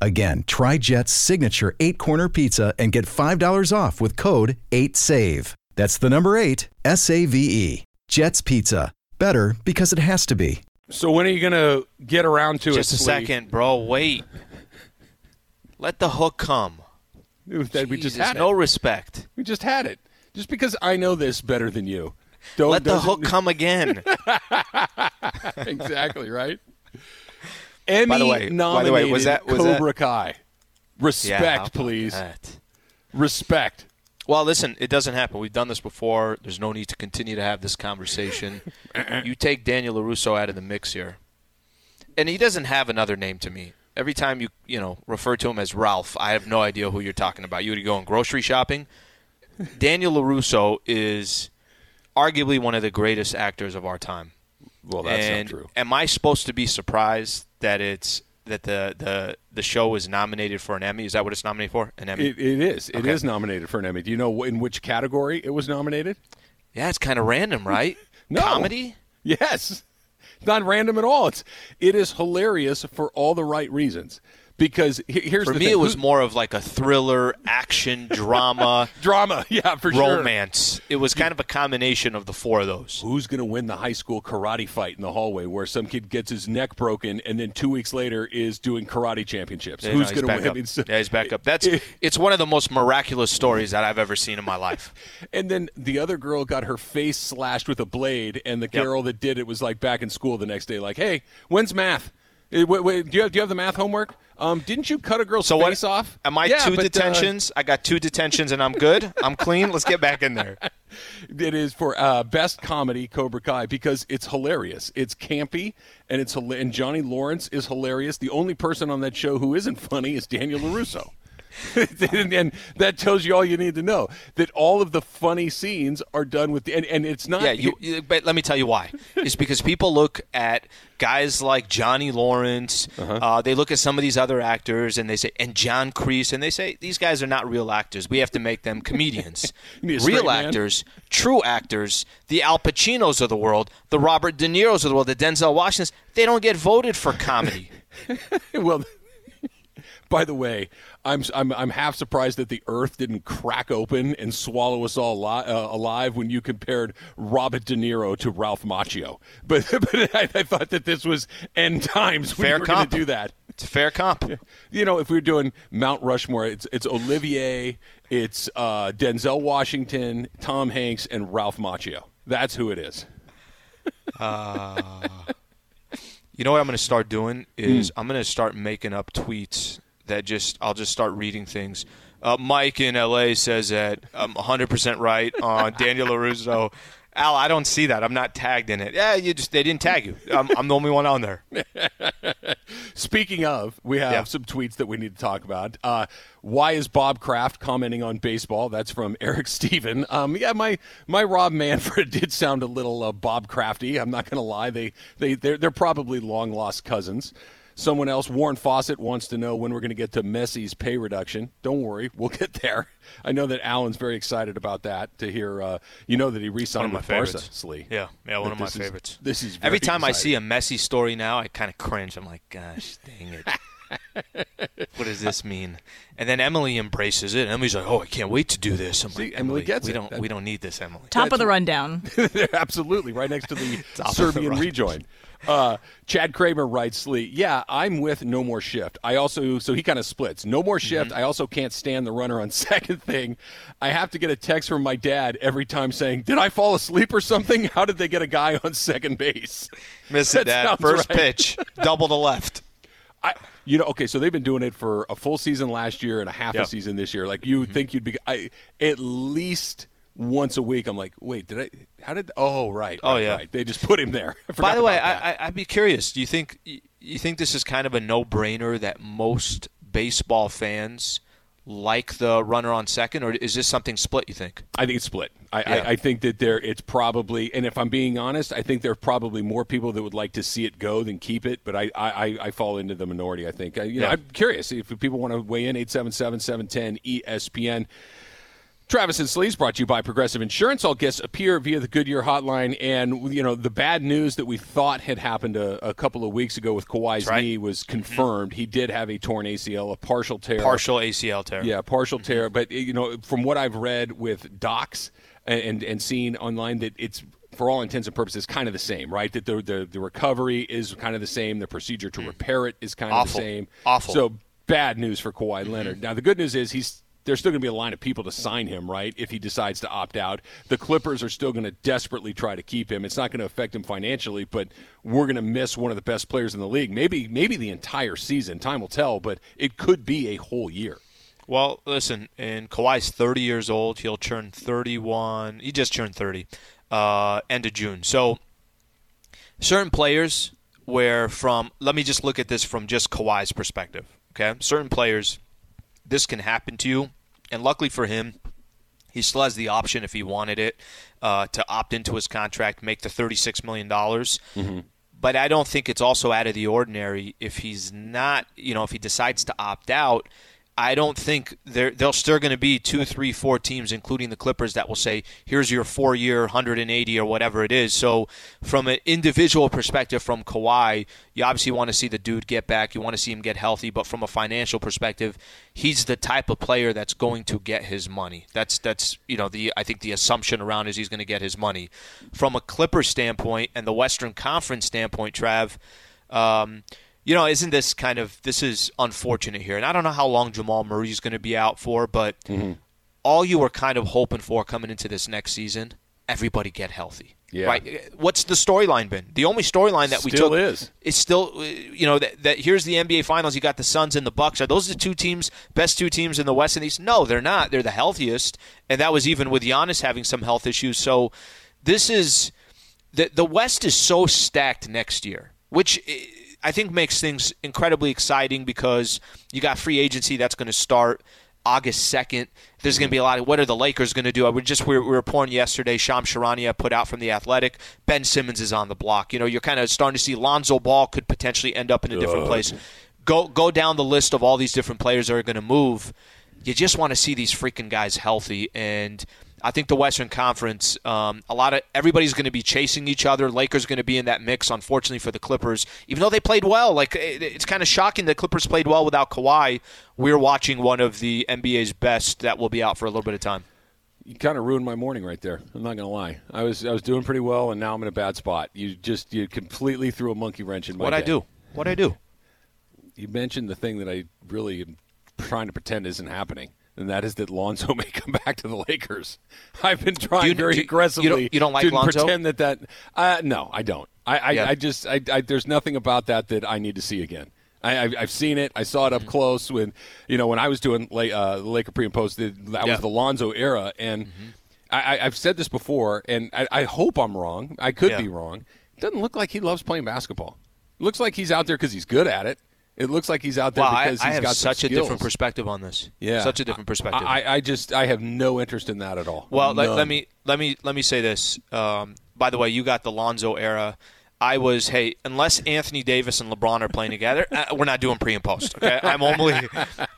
Again, try Jet's signature eight corner pizza and get $5 off with code 8SAVE. That's the number eight, S A V E. Jet's Pizza. Better because it has to be.
So, when are you going to get around to
Just
it?
Just a second, bro. Wait. Let the hook come.
That we just had
no respect.
We just had it. Just because I know this better than you.
Don't, Let the hook come again.
exactly, right? Emmy
by the way,
nominated
by the way, was that was
Cobra
that?
Kai. Respect,
yeah,
please.
That?
Respect.
Well, listen, it doesn't happen. We've done this before. There's no need to continue to have this conversation. you take Daniel LaRusso out of the mix here, and he doesn't have another name to me. Every time you you know refer to him as Ralph, I have no idea who you're talking about. You would go grocery shopping. Daniel LaRusso is arguably one of the greatest actors of our time.
Well, that's
and
not true.
Am I supposed to be surprised that it's that the the the show is nominated for an Emmy? Is that what it's nominated for? An Emmy?
It, it is. It is
Okay.
nominated for an Emmy. Do you know in which category it was nominated?
yeah, it's kind of random, right?
No.
Comedy.
Yes. It's not random at all. It's it is hilarious for all the right reasons. Because here's
For me,
thing.
it was more of like a thriller, action, drama,
drama. Yeah, for sure.
romance. It was kind of a combination of the four of those.
Who's going to win the high school karate fight in the hallway where some kid gets his neck broken and then two weeks later is doing karate championships?
Yeah,
Who's
no,
going to win? So-
yeah, he's back up. That's it's one of the most miraculous stories that I've ever seen in my life.
And then the other girl got her face slashed with a blade, and the girl that did it was like back in school the next day, like, "Hey, when's math? Eh, do you have do you have the math homework? Um, didn't you cut a girl's
So what?
face off?
Am I
Yeah,
two
but, uh,
detentions? I got two detentions and I'm good. I'm clean. Let's get back in there.
it is for uh, best comedy Cobra Kai because it's hilarious. It's campy and it's and Johnny Lawrence is hilarious. The only person on that show who isn't funny is Daniel Larusso. and, and that tells you all you need to know that all of the funny scenes are done with the, and, and it's not
Yeah, you, you- but let me tell you why. It's because people look at guys like Johnny Lawrence.
Uh-huh.
uh they look at some of these other actors and they say, and John Kreese, and they say these guys are not real actors. We have to make them comedians. Real
man.
actors, true actors, the Al Pacinos of the world, the Robert De Niro's of the world, the Denzel Washingtons. They don't get voted for comedy.
well by the way I'm, I'm i'm half surprised that the earth didn't crack open and swallow us all li- uh, alive when you compared robert de niro to ralph macchio. But, but I, I thought that this was end times when
Fair
we were going to do that.
It's a fair comp.
you know if we were doing mount rushmore it's, it's olivier it's uh, denzel washington tom hanks and ralph macchio. That's who it is.
You know what I'm going to start doing is
Hmm.
I'm going to start making up tweets that just I'll just start reading things. Uh, Mike in LA says that I'm 100% right on Daniel Larusso. Al, I don't see that. I'm not tagged in it. Yeah, you just they didn't tag you. I'm, I'm the only one on there.
Speaking of, we have
Yeah.
some tweets that we need to talk about. Uh, why is Bob Kraft commenting on baseball? That's from Eric Steven. Um, yeah, my my Rob Manfred did sound a little uh, Bob Crafty. I'm not going to lie. They they they're, they're probably long lost cousins. Someone else, Warren Fawcett, wants to know when we're going to get to Messi's pay reduction. Don't worry, we'll get there. I know that Alan's very excited about that. To hear, uh, you know that he
One
re-signed
of my
with Barca. Slee.
Yeah, yeah, one
That
of my
is-
favorites.
this is
every
very
time I see a Messi story now, I kind of cringe. I'm like, gosh, dang it. what does this mean? And then Emily embraces it. Emily's like, "Oh, I can't wait to do this." I'm
See,
like,
Emily
"Emily,
gets
we
it.
don't
That-
we don't need this, Emily."
Top of the rundown.
Absolutely, right next to the
Top of the
Serbian rejoin. Uh, Chad Kramer writes, Lee, yeah, I'm with No More Shift. I also, so he kind of splits. No More Shift,
Mm-hmm.
I also can't stand the runner on second thing. I have to get a text from my dad every time saying, Did I fall asleep or something? How did they get a guy on second base?
Miss it, Dad. First
right.
pitch, double to left.
I, you know, okay, so they've been doing it for a full season last year and a half
Yeah.
a season this year. Like you would think you'd be I, at least once a week. I'm like, wait, did I? How did? Oh, right.
Oh,
right,
yeah.
right. They just put him there.
By the way. I, I, I'd be curious. Do you think you think this is kind of a no-brainer that most baseball fans like the runner on second, or is this something split? You think?
I think it's split. I,
Yeah.
I, I think that there it's probably, and if I'm being honest, I think there are probably more people that would like to see it go than keep it. But I, I, I fall into the minority. I think. I, you know,
Yeah.
I'm curious if people want to weigh in. 877-710 ESPN. Travis and Sleeves brought to you by Progressive Insurance. All guests appear via the Goodyear hotline, and you know the bad news that we thought had happened a, a couple of weeks ago with Kawhi's
right.
knee was mm-hmm. confirmed. He did have a torn ACL, a partial tear,
Partial ACL tear.
yeah, partial mm-hmm. tear. But you know, from what I've read with docs and and, and seen online, that it's for all intents and purposes kind of the same, right? That the the, the recovery is kind of the same. The procedure to mm-hmm. repair it is kind of the same.
Awful.
So bad news for Kawhi Leonard. Now the good news is he's. There's still going to be a line of people to sign him, right? If he decides to opt out, the Clippers are still going to desperately try to keep him. It's not going to affect him financially, but we're going to miss one of the best players in the league. Maybe, maybe the entire season. Time will tell, but it could be a whole year.
Well, listen, and Kawhi's 30 years old. He'll turn 31. He just turned 30, uh, end of June. So, certain players, where from, let me just look at this from just Kawhi's perspective. Okay, certain players, this can happen to you, and luckily for him, he still has the option if he wanted it uh, to opt into his contract, make the 36 million dollars.
Mm-hmm.
But I don't think it's also out of the ordinary if he's not, you know, if he decides to opt out I don't think there there'll still going to be two, three, four teams, including the Clippers, that will say, "Here's your four-year, 180 or whatever it is." So, from an individual perspective, from Kawhi, you obviously want to see the dude get back. You want to see him get healthy. But from a financial perspective, he's the type of player that's going to get his money. That's that's you know the I think the assumption around is he's going to get his money. From a Clipper standpoint and the Western Conference standpoint, Trav. Um, you know, isn't this kind of this is unfortunate here? And I don't know how long Jamal Murray is going to be out for, but
Mm-hmm.
all you were kind of hoping for coming into this next season, everybody get healthy.
Yeah.
Right. What's the storyline been? The only storyline that we
Still
took
is.
It's still, uh, you know, that, that here's the NBA Finals. You got the Suns and the Bucks. Are those the two teams, best two teams in the West and East? No, they're not. They're the healthiest, and that was even with Giannis having some health issues. So this is the the West is so stacked next year, which I think makes things incredibly exciting because you got free agency that's going to start August 2nd. There's going to be a lot of what are the Lakers going to do? I would just we were, we were reporting yesterday. Shams Charania put out from the Athletic. Ben Simmons is on the block. You know, you're kind of starting to see Lonzo Ball could potentially end up in a different place. Go go down the list of all these different players that are going to move. You just want to see these freaking guys healthy and. I think the Western Conference, um, a lot of everybody's going to be chasing each other. Lakers going to be in that mix. Unfortunately for the Clippers, even though they played well, like it, it's kind of shocking that Clippers played well without Kawhi. We're watching one of the NBA's best that will be out for a little bit of time.
You kind of ruined my morning right there. I'm not going to lie. I was I was doing pretty well, and now I'm in a bad spot. You just you completely threw a monkey wrench in my.
What I do? What I do?
You mentioned the thing that I really am trying to pretend isn't happening, and that is that Lonzo may come back to the Lakers. I've been trying
you-
very
you-
aggressively.
you don't- you don't like
to
Lonzo?
pretend that that. Uh, no, I don't. I I,
Yeah.
I just I, I there's nothing about that that I need to see again. I, I've seen it. I saw it
Mm-hmm.
up close when you know when I was doing La- uh, the Laker pre and post. That
Yeah. Mm-hmm.
was the Lonzo era, and I, I, I've said this before, and I, I hope I'm wrong. I could
Yeah.
be wrong. It doesn't look like he loves playing basketball. It looks like he's out there because he's good at it. It looks like he's out there
Wow,
because
I
he's
have
got
such a different perspective on this.
Yeah,
such a different perspective.
I, I just I have no interest in that at all.
Well, let, let me let me let me say this. Um, by the way, you got the Lonzo era. I was hey, unless Anthony Davis and LeBron are playing together, uh, we're not doing pre and post. Okay, I'm only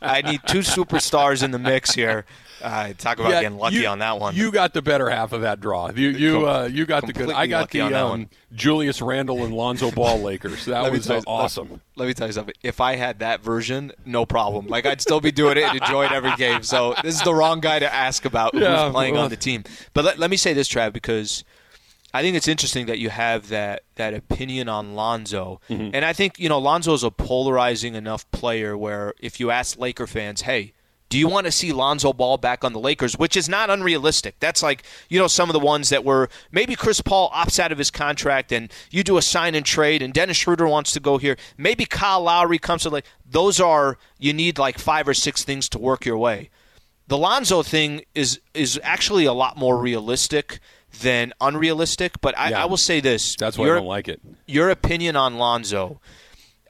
I need two superstars in the mix here. Uh, talk about
Yeah,
getting lucky
you-
on that one.
You got the better half of that draw. You you uh, you got the good. I got the
on that
um,
one.
Julius Randle and Lonzo Ball Lakers. That was uh,
you-
awesome.
Let me tell you something. If I had that version, no problem. Like I'd still be doing it and enjoying every game. So this is the wrong guy to ask about
Yeah,
who's playing
well-
on the team. But let, let me say this, Trav, because I think it's interesting that you have that that opinion on Lonzo.
Mm-hmm.
And I think, you know, Lonzo is a polarizing enough player where if you ask Laker fans, hey, do you want to see Lonzo Ball back on the Lakers? Which is not unrealistic. That's like, you know, some of the ones that were maybe Chris Paul opts out of his contract and you do a sign and trade and Dennis Schroeder wants to go here. Maybe Kyle Lowry comes to like those are you need like five or six things to work your way. The Lonzo thing is is actually a lot more realistic than unrealistic. But I,
Yeah.
I will say this:
That's why
your,
I don't like it.
Your opinion on Lonzo,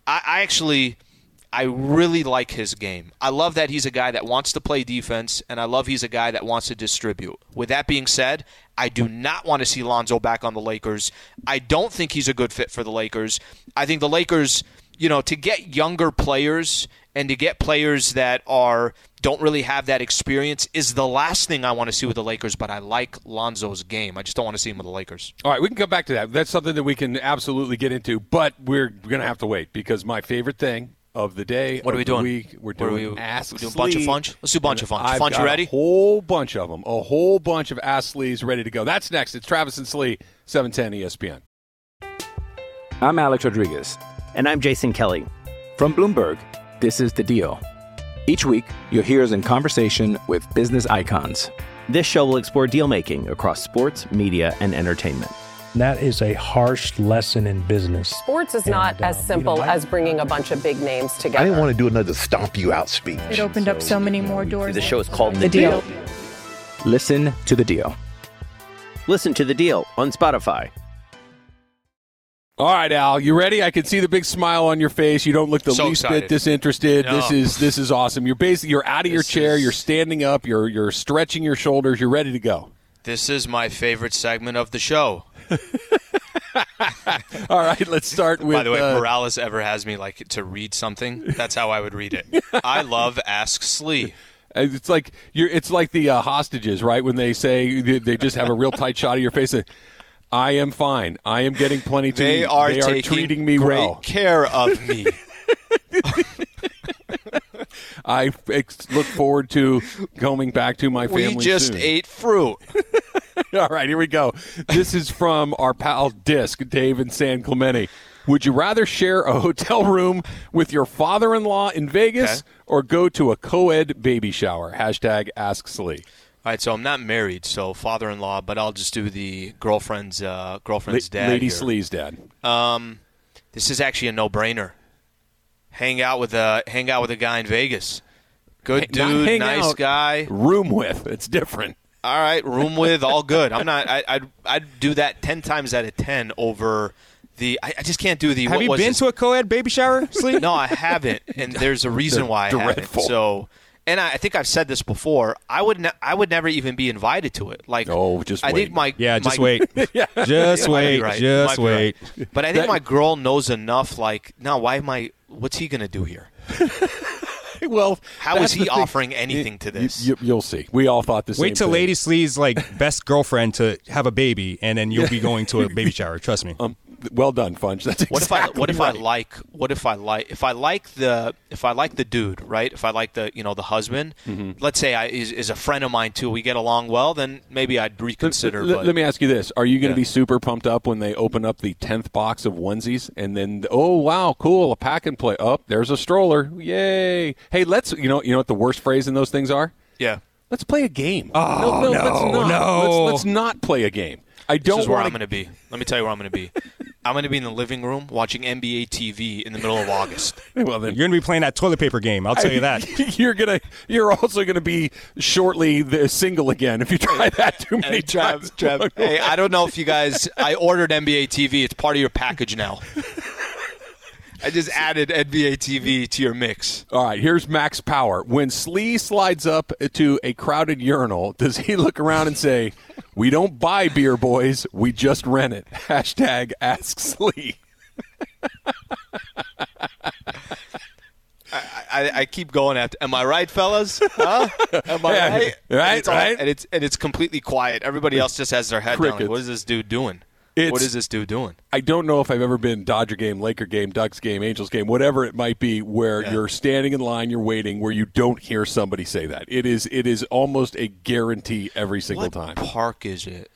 I, I actually, I really like his game. I love that he's a guy that wants to play defense, and I love he's a guy that wants to distribute. With that being said, I do not want to see Lonzo back on the Lakers. I don't think he's a good fit for the Lakers. I think the Lakers, you know, to get younger players and to get players that are don't really have that experience is the last thing I want to see with the Lakers. But I like Lonzo's game. I just don't want to see him with the Lakers.
All right, we can come back to that. That's something that we can absolutely get into, but we're going to have to wait because my favorite thing of the day,
What are
of
we
the
doing?
Week, we're doing
we-
Ask
we doing bunch of funch? Let's do a bunch of funch.
I've
Funch, you ready?
A whole bunch of them. A whole bunch of Ask Slees ready to go. That's next. It's Travis and Slee, E 710 ESPN.
I'm Alex Rodriguez.
And I'm Jason Kelly.
From Bloomberg, this is The Deal. Each week, you'll hear us in conversation with business icons.
This show will explore deal making across sports, media, and entertainment.
And that is a harsh lesson in business.
Sports is not
And, uh,
as
you
simple
know, I-
as bringing a bunch of big names together.
I didn't want to do another stomp you out speech.
It opened up so many more doors.
The show is called
The Deal.
Listen to the deal.
Listen to the deal on Spotify.
All right, Al, you ready? I can see the big smile on your face. You don't look the
So
least
excited.
bit disinterested.
No.
This is this is awesome. You're basically you're out of your chair.
is-
You're standing up. You're you're stretching your shoulders. You're ready to go.
This is my favorite segment of the show.
All right, let's start with.
By the way,
uh,
if Morales ever has me like to read something, that's how I would read it. I love Ask Slee.
It's like you're. It's like the uh, hostages, right? When they say they they just have a real tight shot of your face. and, I am fine. I am getting plenty to
They
eat.
are
they are treating me
great
well.
care of me.
I look forward to coming back to my family.
we just
soon.
ate fruit.
All right, here we go. This is from our pal Disc, Dave and San Clemente. Would you rather share a hotel room with your father-in-law in Vegas
Okay.
or go to a co-ed baby shower? Hashtag Ask Slee.
All right, so I'm not married, so father-in-law, but I'll just do the girlfriend's uh, girlfriend's
La-
dad.
Lady
here.
Slee's dad.
Um, this is actually a no-brainer. Hang out with a hang out with a guy in Vegas. Good dude, nice
out,
guy.
Room with. It's different.
All right, room with, all good. I'm not. I, I'd I'd do that ten times out of ten over the. I, I just can't do the.
Have you been
this?
to a co-ed baby shower, Slee?
No, I haven't, and there's a reason why I
dreadful.
haven't. So, and I, think I've said this before. I would ne- I would never even be invited to it. Like,
Oh, just
I
wait.
think my
Yeah, just
my-
wait. Just wait.
right.
Just
You might be
wait.
right. But I think
That-
my girl knows enough. Like, now why am I? What's he gonna do here?
Well,
how is he offering anything to this?
You, will see. We all thought the same thing.
Wait till
thing.
Lady Slee's like best girlfriend to have a baby, and then you'll be going to a baby shower. Trust me.
Um, well done, Funch. That's
What
exactly
if I what if
right.
I like what if I like if I like the if I like the dude right if I like the you know the husband
Mm-hmm.
let's say I is, is a friend of mine too we get along well then maybe I'd reconsider
Let,
but
let me ask you this: Are you going to
Yeah.
be super pumped up when they open up the tenth box of onesies, and then oh wow, cool, a pack and play? Up there's a stroller, yay! Hey, let's you know you know what the worst phrase in those things are?
yeah
Let's play a game.
Oh,
no, no, let's not.
no.
Let's, let's not play a game. I don't
is where
want
I'm going to be let me tell you where I'm going to be I'm going to be in the living room watching NBA TV in the middle of August
Well then,
You're gonna be playing that toilet paper game. I'll tell you that.
you're gonna. You're also gonna be shortly the single again if you try that too many
Hey,
times.
Trev, Trev, hey I don't know if you guys I ordered NBA TV it's part of your package now I just added NBA TV to your mix
All right, here's Max Power. When Slee slides up to a crowded urinal, does he look around and say, "We don't buy beer, boys. We just rent it." Hashtag Ask Slee.
I, I keep going after. Am I right, fellas? Huh? Am I
Yeah,
right?
right,
And it's all-
right.
and it's and it's completely quiet. Everybody else just has their head down. Like, what is this dude doing?
It's-
what is this dude doing?
I don't know if I've ever been Dodger game, Laker game, Ducks game, Angels game, whatever it might be, where
Yeah.
you're standing in line, you're waiting, where you don't hear somebody say that. It is it is almost a guarantee every single time.
what
time.
park is it?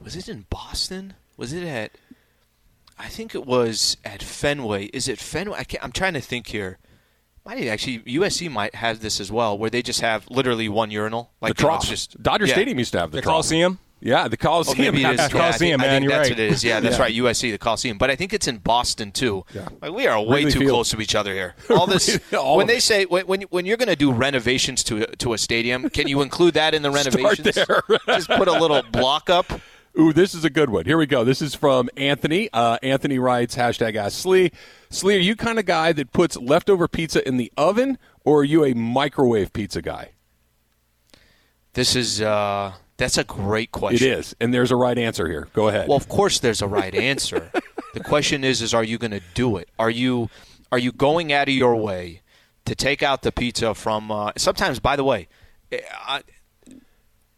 Was it in Boston? Was it at? I think it was at Fenway. Is it Fenway? I can't, I'm trying to think here. Might actually USC might have this as well, where they just have literally one urinal. Like
the
you know,
trough.
just
Dodger
yeah.
Stadium used to have the,
The
trough.
Coliseum.
Yeah, the
Oh,
Coliseum.
maybe it
has
is.
the
Yeah,
trough.
I think,
Coliseum,
I
man,
think that's
right.
what it is. Yeah, that's
Yeah.
right. USC, the Coliseum. But I think it's in Boston too.
Yeah.
Like we are way
Wrigley
too
Field.
close to each other here. All this
All
when they
it.
say when when, when you're going to do renovations to a, to a stadium, can you include that in the renovations?
Start there.
Just put a little block up.
Ooh, this is a good one. Here we go. This is from Anthony. Uh, Anthony writes, hashtag ask Slee. Slee, are you kind of guy that puts leftover pizza in the oven, or are you a microwave pizza guy?
This is uh, that's a great question.
It is, And there's a right answer here. Go ahead.
Well, of course, there's a right answer. the question is, is are you going to do it? Are you are you going out of your way to take out the pizza from? Uh, sometimes, by the way, eh, I,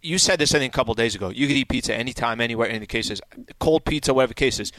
you said this I think a couple days ago. You could eat pizza anytime, anywhere. In any the cases, cold pizza, whatever cases.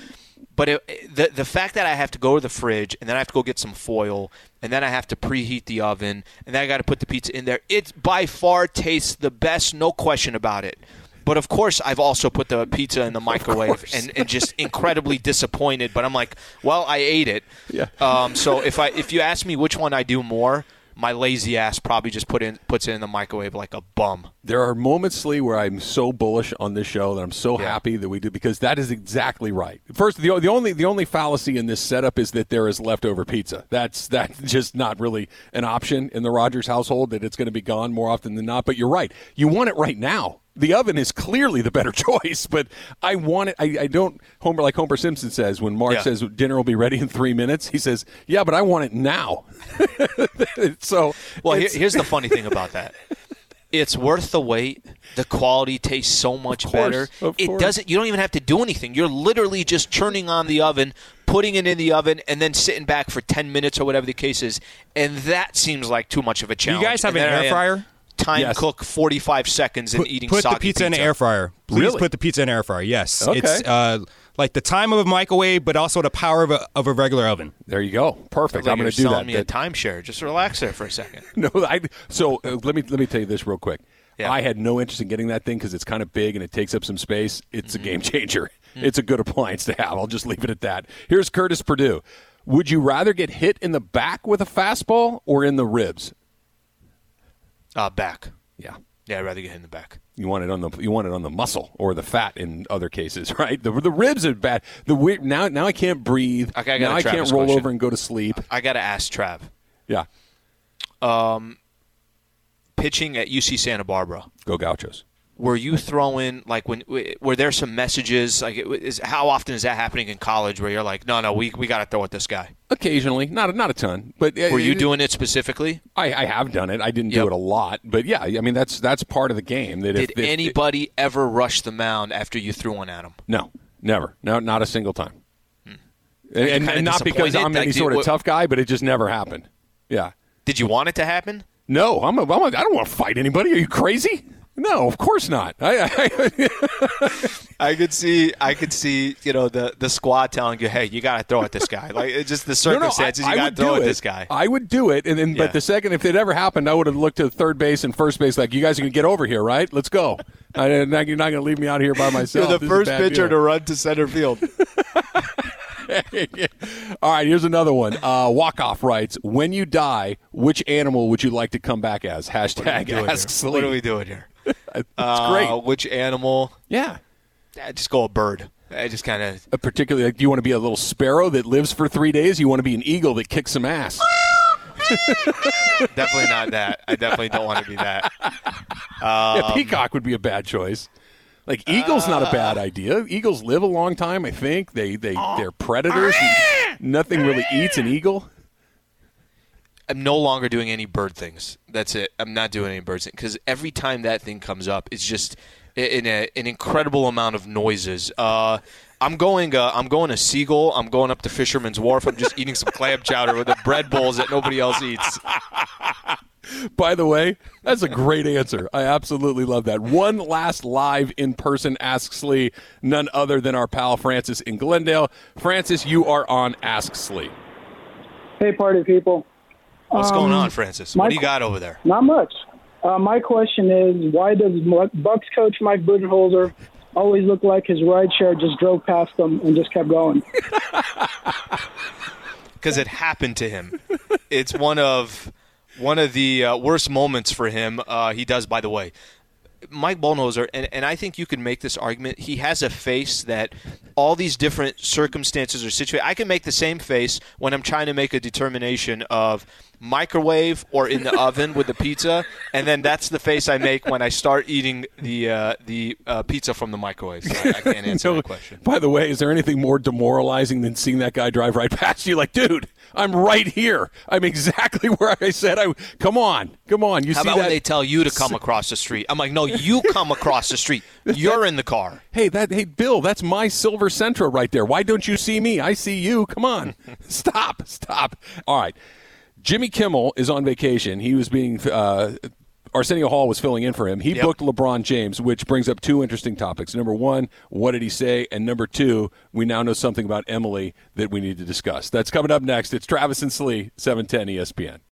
But it, the the fact that I have to go to the fridge and then I have to go get some foil and then I have to preheat the oven and then I got to put the pizza in there. It by far tastes the best, no question about it. But of course, I've also put the pizza in the microwave and, and just incredibly disappointed. But I'm like, well, I ate it.
Yeah.
Um, so if I if you ask me which one I do more, my lazy ass probably just put in puts it in the microwave like a bum.
There are moments, Lee, where I'm so bullish on this show that I'm so happy that we do because that is exactly right. First, the, the only the only fallacy in this setup is that there is leftover pizza. That's that's just not really an option in the Rogers household. That it's going to be gone more often than not. But you're right. You want it right now. The oven is clearly the better choice, but I want it. I, I don't. Homer, like Homer Simpson says, when Marge
Yeah.
says dinner will be ready in three minutes, he says, "Yeah, but I want it now." so,
Well, here, here's the funny thing about that. It's worth the wait. The quality tastes so much
course,
better.
of
It
course.
doesn't. You don't even have to do anything. You're literally just turning on the oven, putting it in the oven, and then sitting back for ten minutes or whatever the case is. And that seems like too much of a challenge.
You guys have
And
an air
am
fryer?
Time
Yes.
cook 45 seconds and
Put,
eating
put the
soggy
pizza, in the air fryer. Please
Really?
put the pizza in the air fryer. Yes.
Okay.
It's uh, like the time of a microwave, but also the power of a, of a regular oven.
there you go. Perfect.
Sounds like
I'm going to do
selling
that.
me
That-
a timeshare. Just relax there for a second.
No, I. So uh, let me let me tell you this real quick.
Yeah.
I had no interest in getting that thing because it's kind of big and it takes up some space. It's
Mm-hmm.
a game changer.
Mm.
It's a good appliance to have. I'll just leave it at that. Here's Curtis Purdue. Would you rather get hit in the back with a fastball or in the ribs?
Uh, back.
Yeah.
Yeah, I'd rather get hit in the back.
You want it on the you want it on the muscle or the fat in other cases, right? The, the ribs are bad. The weird, now now I can't breathe.
Okay, I
now I can't roll
question.
over and go to sleep.
I got to ask Trav.
Yeah, Um,
Pitching at UC Santa Barbara.
go Gauchos.
Were you throwing like when were there some messages like is how often is that happening in college where you're like no no we we got to throw at this guy
Occasionally, not not a ton, but uh,
were you doing it specifically
I, I have done it. I didn't
Yep.
do it a lot, but yeah, I mean that's that's part of the game. That
did
if, if
anybody ever rush the mound after you threw one at him
no, never, no, not a single time, and, and,
Hmm.
and not because? I'm
Like,
any sort of
what-
tough guy, but it just never happened. Yeah,
did you want it to happen
no, I'm a, I'm a, I don't want to fight anybody. Are you crazy? No, of course not. I, I,
I could see I could see you know the the squad telling you hey you got to throw at this guy like it's just the
No, no, I-
circumstances you got to throw at this guy
I would do it, and then
Yeah.
but the second if it ever happened, I would have looked to third base and first base like you guys are gonna get over here, right? Let's go. I, you're not going to leave me out here by myself. This is a bad deal.
run to center field
All right, here's another one. Uh, Walk off writes, "When you die, which animal would you like to come back as?" Hashtag Ask
what are we doing here
It's
Uh,
great.
which animal
Yeah.
I just go a bird I just kind of
Uh, particularly, like, do you want to be a little sparrow that lives for three days? You want to be an eagle that kicks some ass?
definitely not that I definitely don't want to be that
yeah,
Um,
peacock would be a bad choice. Like eagle's not a bad idea. Eagles live a long time. I think they they they're predators. Nothing really eats an eagle.
I'm no longer doing any bird things. That's it. I'm not doing any bird things because every time that thing comes up, it's just in a, an incredible amount of noises. Uh, I'm going. Uh, I'm going to Seagull. I'm going up to Fisherman's Wharf. I'm just eating some clam chowder with the bread bowls that nobody else eats.
By the way, that's a great answer. I absolutely love that. One last live in person Ask Lee, none other than our pal Francis in Glendale. Francis, you are on Ask Slee.
Hey, party people.
What's
Um,
going on, Francis? What do you got over there?
Not much. Uh, my question is, why does Bucks coach Mike Budenholzer always look like his ride share just drove past him and just kept going?
because it happened to him. It's one of one of the uh, worst moments for him. Uh, he does, by the way. Mike Budenholzer, and, and I think you can make this argument. He has a face that all these different circumstances or situations. I can make the same face when I'm trying to make a determination of microwave or in the oven with the pizza, and then that's the face I make when I start eating the uh, the uh, pizza from the microwave. So I, I can't answer
No,
that question.
By the way, is there anything more demoralizing than seeing that guy drive right past you? Like, dude, I'm right here. I'm exactly where I said I. Come on, come on. You
How
see
about
that?
when they tell you to come across the street? I'm like, no, you come across the street. You're in the car.
Hey, that hey Bill, that's my Silver Sentra right there. Why don't you see me? I see you. Come on. stop. Stop. All right. Jimmy Kimmel is on vacation. He was being uh Arsenio Hall was filling in for him. He
Yep.
booked LeBron James, which brings up two interesting topics. Number one, what did he say? And number two, we now know something about Emily that we need to discuss. That's coming up next. It's Travis and Slee, 710 ESPN.